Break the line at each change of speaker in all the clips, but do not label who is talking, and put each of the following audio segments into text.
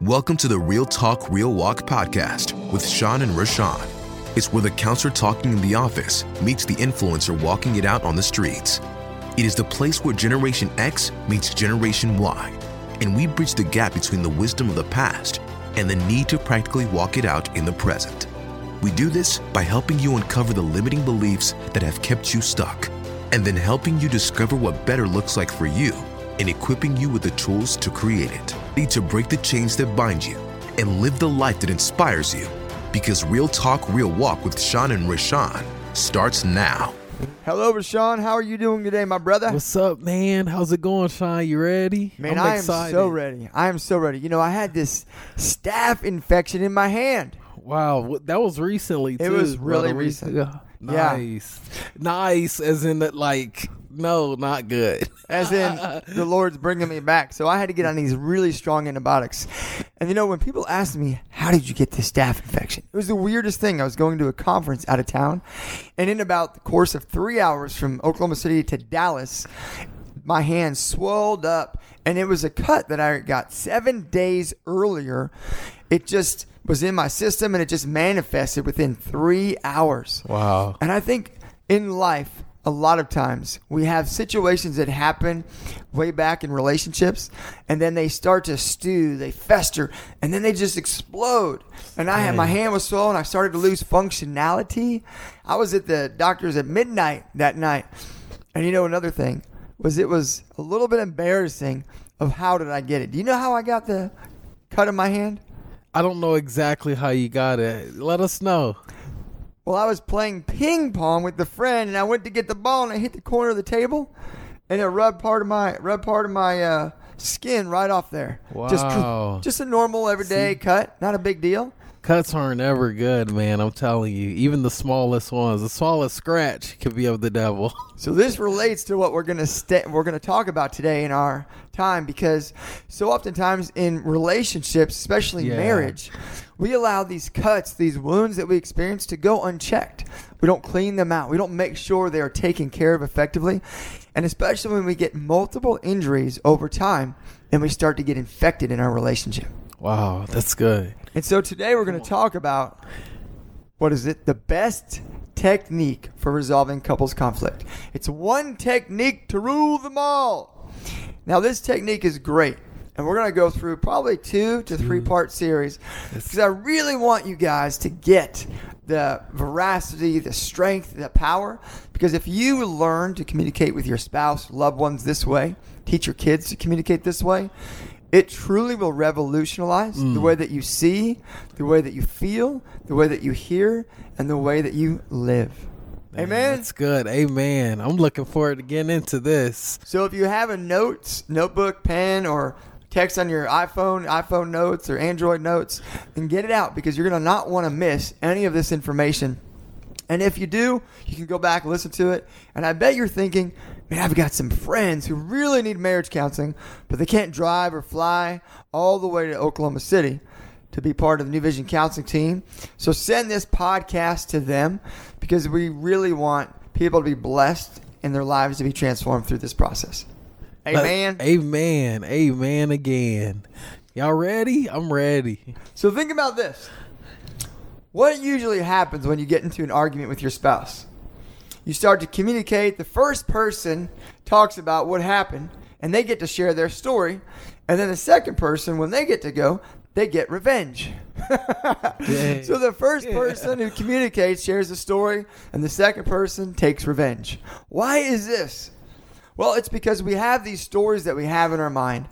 Welcome to the Real Talk, Real Walk podcast with Sean and Rashawn. It's where the counselor talking in the office meets the influencer walking it out on the streets. It is the place where Generation X meets Generation Y, and we bridge the gap between the wisdom of the past and the need to practically walk it out in the present. We do this by helping you uncover the limiting beliefs that have kept you stuck, and then helping you discover what better looks like for you and equipping you with the tools to create it. Need to break the chains that bind you and live the life that inspires you. Because Real Talk, Real Walk with Sean and Rashawn starts now.
Hello, Rashawn. How are you doing today, my brother?
What's up, man? How's it going, Sean? You ready?
Man,
I'm
I am
excited.
so ready. I am so ready. You know, I had this staph infection in my hand.
Wow, that was recently too.
It was really
a
recent. Yeah.
Nice, nice. As in that, like, no, not good.
As in, the Lord's bringing me back. So I had to get on these really strong antibiotics. And you know, when people ask me, How did you get this staph infection? It was the weirdest thing. I was going to a conference out of town. And in about the course of three hours from Oklahoma City to Dallas, my hand swelled up. And it was a cut that I got seven days earlier. It just was in my system and it just manifested within three hours.
Wow.
And I think in life, a lot of times we have situations that happen way back in relationships, and then they start to stew, they fester, and then they just explode. And I had my hand was swollen, I started to lose functionality. I was at the doctor's at midnight that night. And you know another thing was it was a little bit embarrassing of how did I get it. Do you know how I got the cut in my hand?
I don't know exactly how you got it. Let us know.
Well, I was playing ping pong with the friend, and I went to get the ball, and I hit the corner of the table, and it rubbed part of my rubbed part of my uh, skin right off there.
Wow.
just a normal everyday cut, not a big deal.
Cuts aren't ever good, man. I'm telling you. Even the smallest ones, the smallest scratch could be of the devil.
So this relates to what we're gonna sta we're gonna talk about today in our time because so oftentimes in relationships, especially
Yeah.
marriage, we allow these cuts, these wounds that we experience to go unchecked. We don't clean them out. We don't make sure they are taken care of effectively. And especially when we get multiple injuries over time and we start to get infected in our relationship.
Wow, that's good.
And so today we're going to talk about what is it? The best technique for resolving couples conflict. It's one technique to rule them all. Now, this technique is great. And we're going to go through probably two to three mm-hmm. part series because I really want you guys to get the veracity, the strength, the power. Because if you learn to communicate with your spouse, loved ones this way, teach your kids to communicate this way, it truly will revolutionize the mm. way that you see, the way that you feel, the way that you hear, and the way that you live. Amen.
That's good. Amen. I'm looking forward to getting into this.
So if you have a notes, notebook, pen, or text on your iPhone, iPhone notes, or Android notes, then get it out because you're going to not want to miss any of this information. And if you do, you can go back and listen to it. And I bet you're thinking, man, I've got some friends who really need marriage counseling, but they can't drive or fly all the way to Oklahoma City to be part of the New Vision Counseling team. So send this podcast to them because we really want people to be blessed and their lives to be transformed through this process. Amen.
Amen. Amen again. Y'all ready? I'm ready.
So think about this. What usually happens when you get into an argument with your spouse? You start to communicate. The first person talks about what happened, and they get to share their story. And then the second person, when they get to go, they get revenge.
Yeah.
So the first person who communicates shares the story, and the second person takes revenge. Why is this? Well, it's because we have these stories that we have in our mind.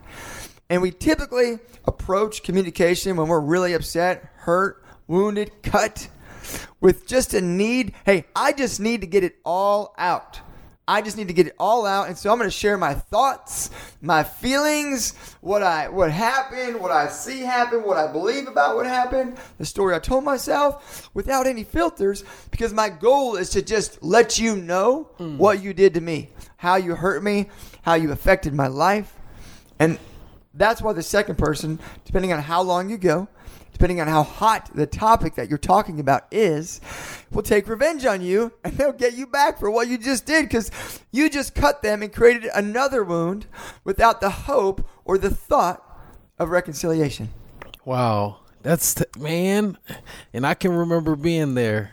And we typically approach communication when we're really upset, hurt, wounded, cut, with just a need. Hey, I just need to get it all out. I just need to get it all out, and so I'm going to share my thoughts, my feelings, what I what happened, what I see happen, what I believe about what happened, the story I told myself, without any filters, because my goal is to just let you know hmm. what you did to me, how you hurt me, how you affected my life, and that's why the second person, depending on how long you go, depending on how hot the topic that you're talking about is, will take revenge on you and they'll get you back for what you just did because you just cut them and created another wound without the hope or the thought of reconciliation.
Wow. That's t- man, and I can remember being there.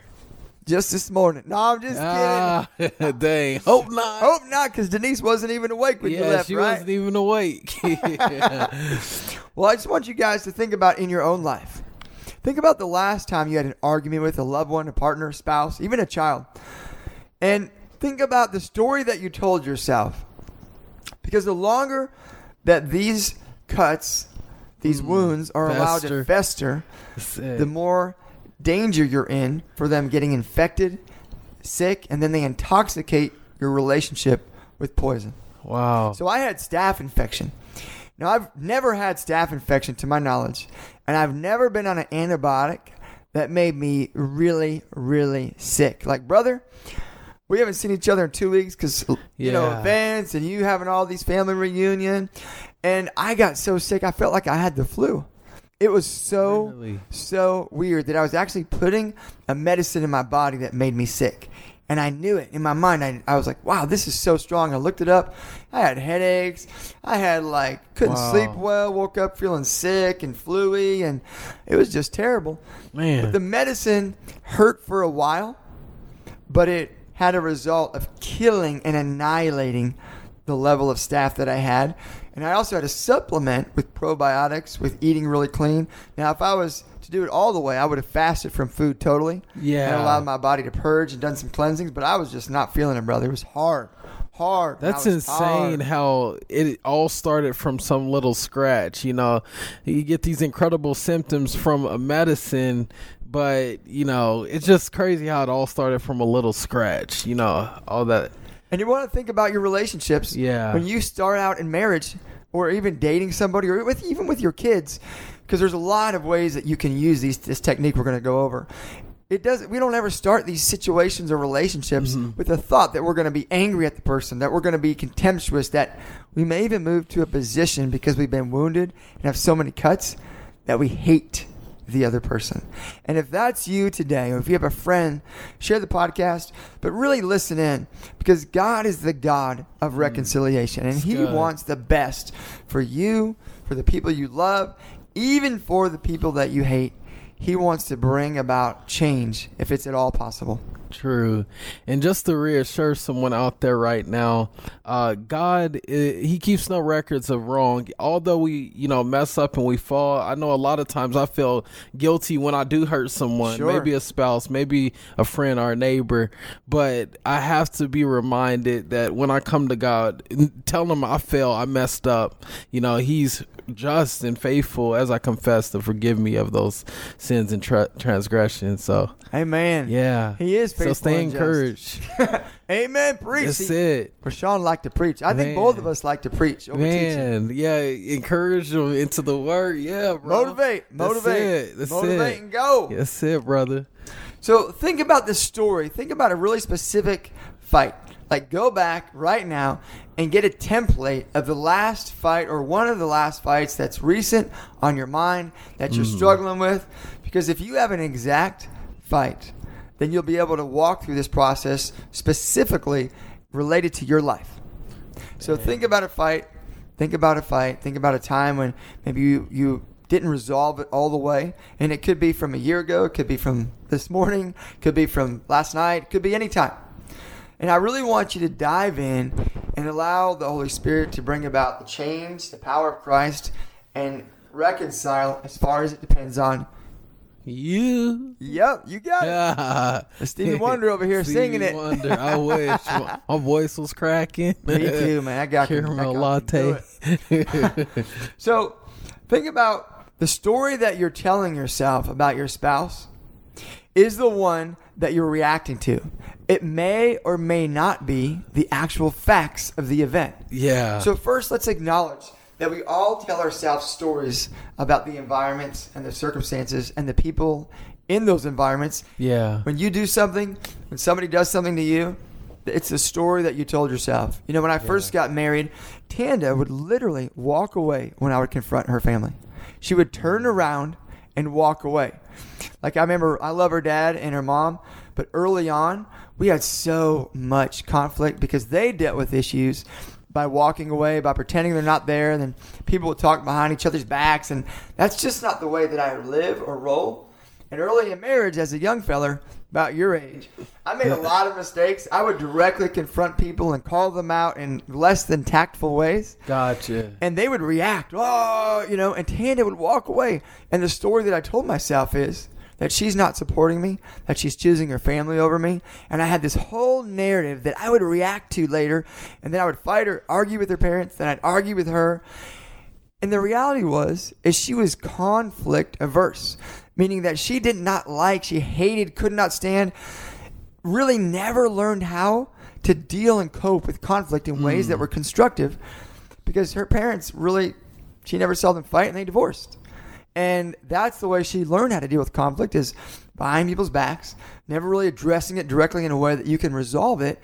Just this morning. No, I'm just
Ah,
kidding.
dang. Hope not.
Hope not, because Denise wasn't even awake when you
yeah,
left,
she
right?
wasn't even awake.
Well, I just want you guys to think about in your own life. Think about the last time you had an argument with a loved one, a partner, a spouse, even a child. And think about the story that you told yourself. Because the longer that these cuts, these wounds are allowed to
fester.
fester, the more danger you're in for them getting infected, sick, and then they intoxicate your relationship with poison.
wow.
So I had staph infection. Now I've never had staph infection to my knowledge, and I've never been on an antibiotic that made me really, really sick. Like brother, we haven't seen each other in two weeks because you know events and you having all these family reunion, and I got so sick I felt like I had the flu. It was so
Really?
so weird that I was actually putting a medicine in my body that made me sick. And I knew it in my mind. I, I was like, wow, this is so strong. I looked it up. I had headaches. I had like, couldn't
Wow.
sleep well, woke up feeling sick and fluey. And it was just terrible.
Man.
But the medicine hurt for a while, but it had a result of killing and annihilating the level of staph that I had. And I also had to supplement with probiotics, with eating really clean. Now, if I was to do it all the way, I would have fasted from food totally.
Yeah.
And allowed my body to purge and done some cleansings, but I was just not feeling it, brother. It was hard. Hard.
That's insane
tired.
how it all started from some little scratch. You know, you get these incredible symptoms from a medicine, but, you know, it's just crazy how it all started from a little scratch. You know, all that.
And you want to think about your relationships.
Yeah.
When you start out in marriage, or even dating somebody, or with even with your kids, because there's a lot of ways that you can use these this technique we're going to go over. It doesn't. We don't ever start these situations or relationships mm-hmm. with the thought that we're going to be angry at the person, that we're going to be contemptuous, that we may even move to a position because we've been wounded and have so many cuts that we hate the other person. And if that's you today, or if you have a friend, share the podcast, but really listen in because God is the God of hmm. reconciliation and He
good.
wants the best for you, for the people you love, even for the people that you hate. He wants to bring about change if it's at all possible.
True. And just to reassure someone out there right now, uh, God, uh, He keeps no records of wrong. Although we, you know, mess up and we fall, I know a lot of times I feel guilty when I do hurt someone,
Sure.
maybe a spouse, maybe a friend or a neighbor. But I have to be reminded that when I come to God, tell Him I fell, I messed up, you know, He's just and faithful as I confess to forgive me of those sins and tra- transgressions. So,
Amen.
yeah.
He is faithful.
So stay encouraged.
Amen. Preach.
That's
See,
it.
Rashawn liked to preach. I think
Man.
both of us like to preach. Over teaching.
Man, yeah, encourage them into the word. Yeah, bro.
Motivate,
That's
motivate,
it. That's
motivate,
it.
and go.
That's it, brother.
So think about this story. Think about a really specific fight. Like go back right now and get a template of the last fight or one of the last fights that's recent on your mind that you're mm. struggling with. Because if you have an exact fight, then you'll be able to walk through this process specifically related to your life. So think about a fight. Think about a fight. Think about a time when maybe you, you didn't resolve it all the way. And it could be from a year ago. It could be from this morning. it Could be from last night. it Could be any time. And I really want you to dive in and allow the Holy Spirit to bring about the change, the power of Christ, and reconcile as far as it depends on.
You.
Yep, you got it.
Yeah.
Stevie Wonder over here singing it.
Wonder. I wish my, my voice was cracking.
Me too, man. I got
Caramel latte.
So, think about the story that you're telling yourself about your spouse is the one that you're reacting to. It may or may not be the actual facts of the event.
yeah.
So, first, let's acknowledge that we all tell ourselves stories about the environments and the circumstances and the people in those environments.
yeah.
When you do something, when somebody does something to you, it's a story that you told yourself. You know, when I first got married, Tanda would literally walk away when I would confront her family. She would turn around and walk away. Like I remember, I love her dad and her mom, but early on, we had so much conflict because they dealt with issues by walking away, by pretending they're not there, and then people would talk behind each other's backs, and that's just not the way that I live or roll. And early in marriage, as a young feller, about your age, I made a lot of mistakes. I would directly confront people and call them out in less than tactful ways
Gotcha.
and they would react, oh, you know, and Tanda would walk away. And the story that I told myself is that she's not supporting me, that she's choosing her family over me. And I had this whole narrative that I would react to later, and then I would fight her, argue with her parents, then I'd argue with her. And the reality was, is she was conflict averse, meaning that she did not like, she hated, could not stand, really never learned how to deal and cope with conflict in ways that hmm. were constructive because her parents really, she never saw them fight and they divorced. And that's the way she learned how to deal with conflict is behind people's backs, never really addressing it directly in a way that you can resolve it.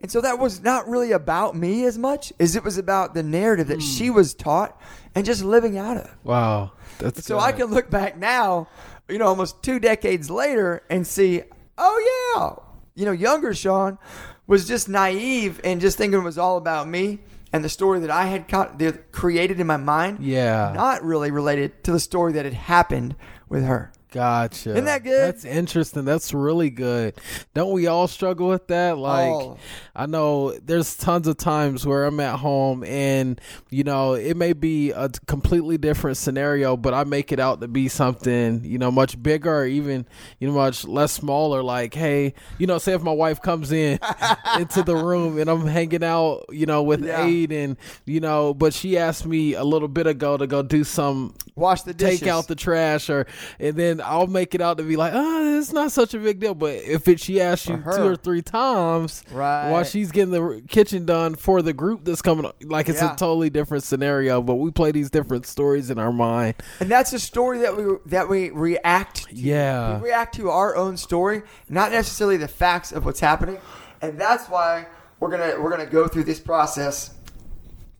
And so that was not really about me as much as it was about the narrative that she hmm. was taught and just living out of.
Wow. That's
So I can look back now, you know, almost two decades later and see, oh yeah, you know, younger Sean was just naive and just thinking it was all about me and the story that I had co- created in my mind.
Yeah.
Not really related to the story that had happened with her.
Gotcha.
Isn't that good?
That's interesting. That's really good. Don't we all struggle with that? Like,
All.
I know there's tons of times where I'm at home and, you know, it may be a completely different scenario, but I make it out to be something, you know, much bigger or even, you know, much less smaller. Like, hey, you know, say if my wife comes in into the room and I'm hanging out, you know, with
Yeah.
Aid and, you know, but she asked me a little bit ago to go do some
Wash the dishes.
take out the trash or and then I'll make it out to be like, oh, it's not such a big deal. But if it, she asks you two or three times
Right.
while she's getting the kitchen done for the group that's coming, up, like it's
Yeah.
a totally different scenario. But we play these different stories in our mind.
And that's a story that we that we react to.
Yeah.
We react to our own story, not necessarily the facts of what's happening. And that's why we're gonna we're gonna go through this process.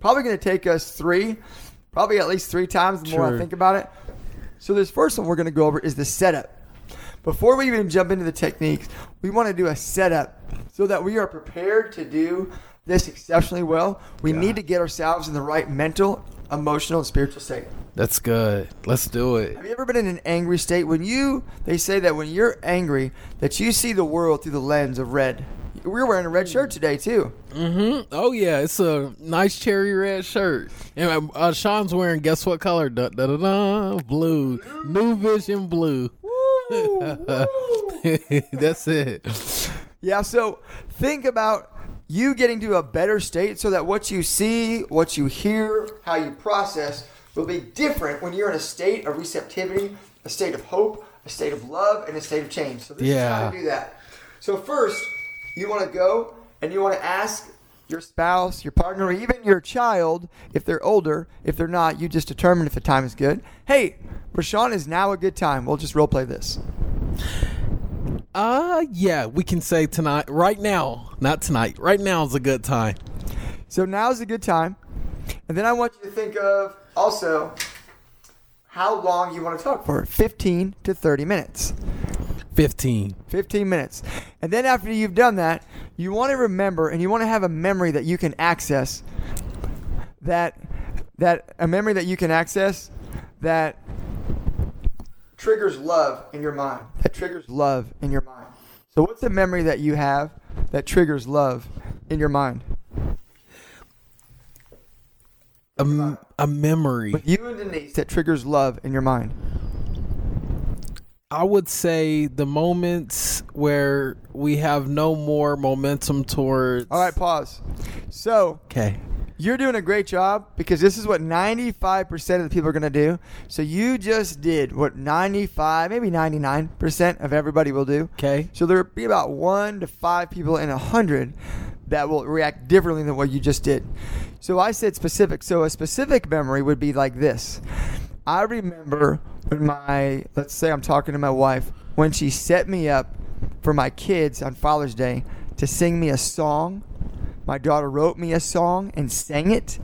Probably gonna take us three, probably at least three times the more I think about it. So this first one we're gonna go over is the setup. Before we even jump into the techniques, we want to do a setup so that we are prepared to do this exceptionally well. We need to get ourselves in the right mental, emotional, and spiritual state.
That's good. Let's do it.
Have you ever been in an angry state? When you, they say that when you're angry, that you see the world through the lens of red. We're wearing a red shirt today too.
Mm-hmm. Oh yeah, it's a nice cherry red shirt. And um, uh, Sean's wearing guess what color? Da, da, da, da, blue. New Vision blue. Woo! That's it.
Yeah, so think about you getting to a better state so that what you see, what you hear, how you process will be different when you're in a state of receptivity, a state of hope, a state of love, and a state of change. So this is how to do that. So first, you want to go and you want to ask your spouse, your partner, or even your child, if they're older. If they're not, you just determine if the time is good. Hey, Rashawn, is now a good time? We'll just role play this.
Uh yeah, we can say tonight right now, not tonight. Right now is a good time.
So now is a good time. And then I want you to think of also how long you want to talk for 15 to 30 minutes.
15.
15 minutes. And then after you've done that, you want to remember and you want to have a memory that you can access that that a memory that you can access that triggers love in your mind. That triggers love in your mind. So what's the memory that you have that triggers love in your mind?
A, m- a memory.
With you and Denise that triggers love in your mind.
I would say the moments where we have no more momentum towards
All right, pause. So
Okay.
you're doing a great job because this is what 95% of the people are going to do. So you just did what 95, maybe 99% of everybody will do.
Okay.
So there'll be about one to five people in a hundred that will react differently than what you just did. So I said specific. So a specific memory would be like this. I remember when my, let's say I'm talking to my wife, when she set me up for my kids on Father's Day to sing me a song. My daughter wrote me a song and sang it.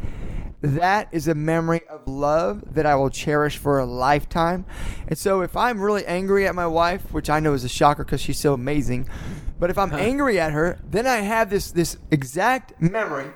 That is a memory of love that I will cherish for a lifetime. And so if I'm really angry at my wife, which I know is a shocker because she's so amazing, but if I'm angry at her, then I have this this exact memory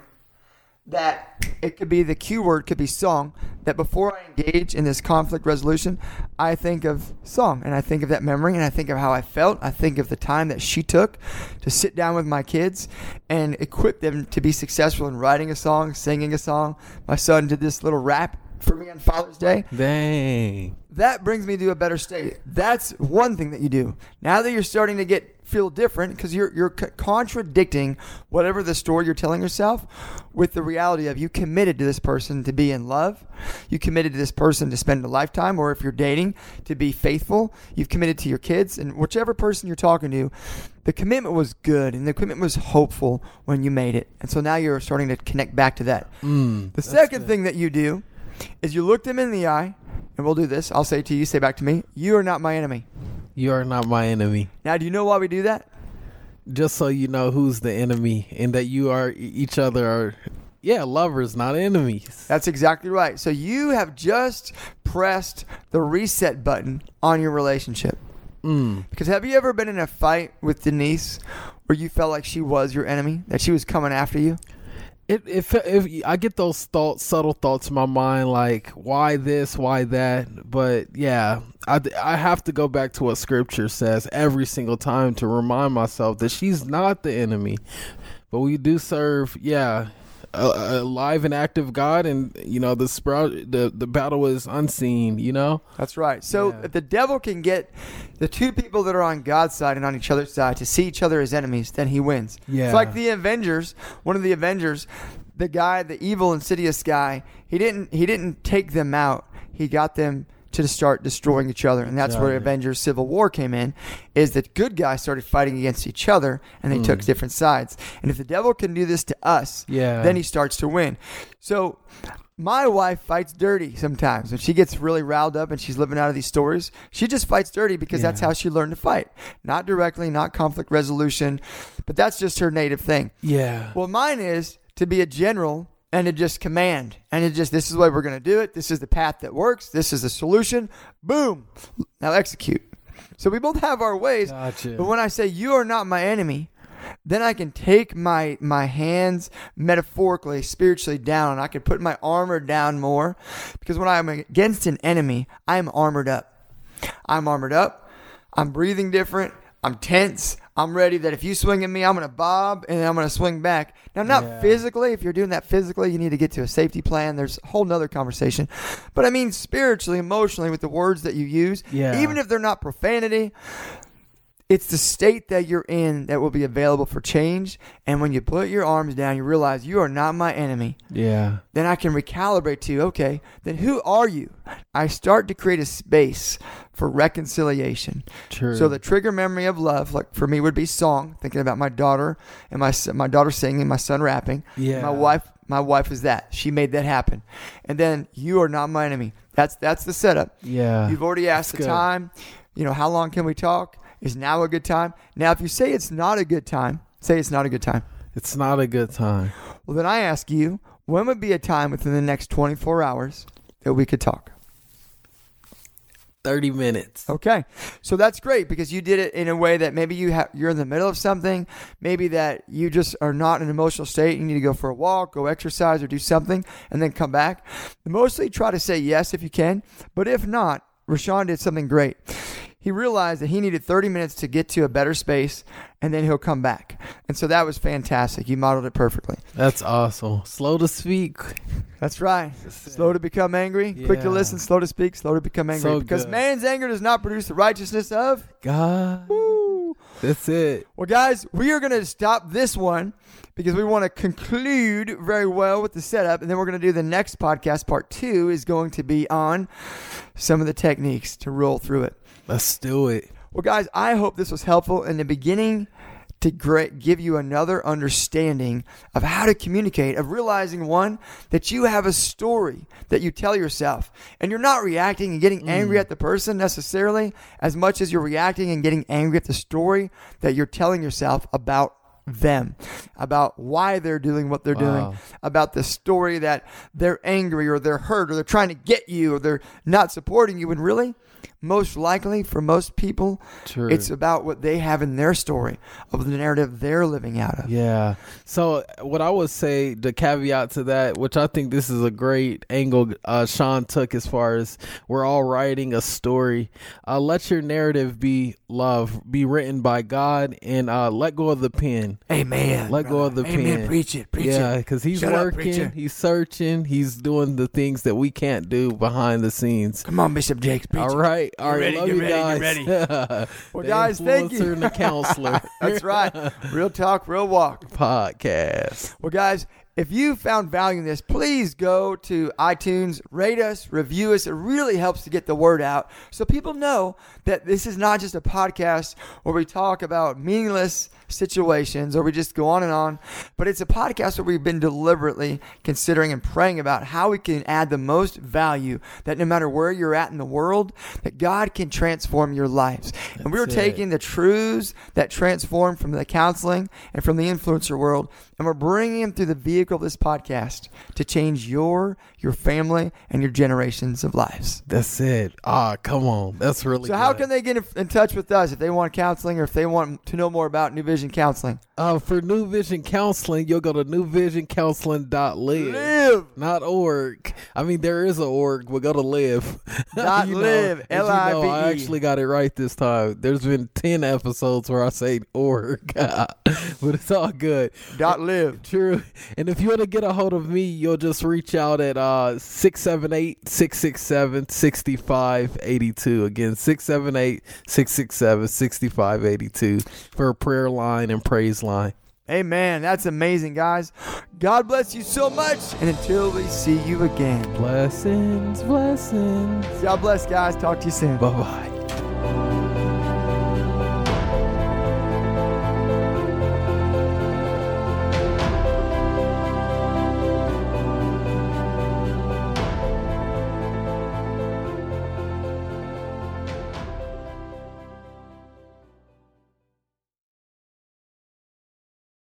that it could be the Q word, could be song. That before I engage in this conflict resolution, I think of song and I think of that memory and I think of how I felt. I think of the time that she took to sit down with my kids and equip them to be successful in writing a song, singing a song. My son did this little rap for me on Father's Day
Dang.
that brings me to a better state. That's one thing that you do. Now that you're starting to get feel different because you're you're c- contradicting whatever the story you're telling yourself with the reality of you committed to this person to be in love. You committed to this person to spend a lifetime or if you're dating to be faithful. You've committed to your kids and whichever person you're talking to, the commitment was good and the commitment was hopeful when you made it. And so now you're starting to connect back to that.
Mm,
The second thing that you do is you look them in the eye, and we'll do this. I'll say to you, say back to me, you are not my enemy.
You are not my enemy.
Now, do you know why we do that?
Just so you know who's the enemy and that you are each other are, yeah, lovers, not enemies.
That's exactly right. So you have just pressed the reset button on your relationship.
Mm.
Because have you ever been in a fight with Denise where you felt like she was your enemy, that she was coming after you?
It, if if I get those thoughts, subtle thoughts in my mind, like why this, why that, but yeah, I I have to go back to what Scripture says every single time to remind myself that she's not the enemy, but we do serve, yeah, a, a live and active God, and you know the sprout, the the battle is unseen, you know.
That's right. So
Yeah.
the devil can get the two people that are on God's side and on each other's side to see each other as enemies, then he wins.
Yeah.
It's like the Avengers. One of the Avengers, the guy, the evil, insidious guy. He didn't. He didn't take them out. He got them to start destroying each other, and that's where. Avengers: Civil War came in. Is that good guys started fighting against each other, and they
Hmm.
took different sides. And if the devil can do this to us,
Yeah.
then he starts to win. So my wife fights dirty sometimes when she gets really riled up and she's living out of these stories. She just fights dirty because that's how she learned to fight. Not directly, not conflict resolution, but that's just her native thing.
Yeah.
Well, mine is to be a general and to just command and to just this is the way we're going to do it. This is the path that works. This is the solution. Boom. Now execute. So we both have our ways.
Gotcha.
But when I say you are not my enemy, then I can take my my hands metaphorically, spiritually down. and I can put my armor down more because when I'm against an enemy, I'm armored up. I'm armored up. I'm breathing different. I'm tense. I'm ready that if you swing at me, I'm going to bob and I'm going to swing back. Now, not
Yeah.
physically. If you're doing that physically, you need to get to a safety plan. There's a whole nother conversation. But I mean, spiritually, emotionally, with the words that you use,
Yeah.
even if they're not profanity, it's the state that you're in that will be available for change. And when you put your arms down, you realize you are not my enemy.
Yeah.
Then I can recalibrate to, okay, then who are you? I start to create a space for reconciliation.
True.
So the trigger memory of love, like for me, would be song. Thinking about my daughter and my my daughter singing, my son rapping.
Yeah.
My wife, my wife is that. She made that happen. And then you are not my enemy. That's that's the setup.
Yeah.
You've already asked the
good.
time. You know, how long can we talk? Is now a good time? Now, if you say it's not a good time, say it's not a good time.
It's not a good time.
Well, then I ask you, when would be a time within the next 24 hours that we could talk?
30 minutes.
Okay, so that's great because you did it in a way that maybe you have you're in the middle of something, maybe that you just are not in an emotional state. You need to go for a walk, go exercise, or do something, and then come back. Mostly try to say yes if you can, but if not, Rashawn did something great. He realized that he needed 30 minutes to get to a better space, and then he'll come back. And so that was fantastic. You modeled it perfectly.
That's awesome. Slow to speak.
That's right. Slow to become angry, quick to listen, slow to speak, slow to become angry.
So
because
good.
man's anger does not produce the righteousness of.
God.
Woo.
That's it.
Well, guys, we are going to stop this one because we want to conclude very well with the setup. And then we're going to do the next podcast. Part two is going to be on some of the techniques to roll through it.
Let's do it.
Well, guys, I hope this was helpful in the beginning to great, give you another understanding of how to communicate, of realizing one, that you have a story that you tell yourself. And you're not reacting and getting angry mm. at the person necessarily as much as you're reacting and getting angry at the story that you're telling yourself about them, about why they're doing what they're doing, about the story that they're angry or they're hurt or they're trying to get you or they're not supporting you. And really, most likely for most people,
True.
it's about what they have in their story of the narrative they're living out of.
Yeah. So what I would say, the caveat to that, which I think this is a great angle uh, Sean took as far as we're all writing a story. Uh, let your narrative be love, be written by God, and uh, let go of the pen.
Amen.
Let go of the
Amen.
pen.
Preach it. Preach
yeah, because he's
Shut
working,
preacher.
he's searching, he's doing the things that we can't do behind the scenes.
Come on, Bishop Jakes. Preach
All
it.
Right, all right,
ready,
love
get
you
ready, get
guys.
Well,
The
guys, thank you.
influencer and the counselor.
That's right. Real talk, real walk.
Podcast.
Well, guys, if you found value in this, please go to iTunes, rate us, review us. It really helps to get the word out so people know that this is not just a podcast where we talk about meaningless situations or we just go on and on, but it's a podcast where we've been deliberately considering and praying about how we can add the most value that no matter where you're at in the world, that God can transform your lives. and we were
it.
taking the truths that transform from the counseling and from the influencer world, and we're bringing them through the vehicle of this podcast to change your, your family, and your generations of lives.
That's it. Ah, come on. That's really
So, how can they get in, in touch with us if they want counseling or if they want to know more about New Vision Counseling?
Uh, for New Vision Counseling, you'll go to newvisioncounseling.live.
Live.
Not org. I mean, there is a org, but go to live.
Dot live,
as you know, I
L-I-V-E.
actually got it right this time. There's been 10 episodes where I say org, but it's all good.
Dot live.
True. And if you want to get a hold of me, you'll just reach out at uh 678-667-6582. Again, 678-667-6582 for a prayer line and praise line.
Amen. That's amazing, guys. God bless you so much. And until we see you again,
Blessings, blessings.
God bless, guys. Talk to you soon.
Bye-bye.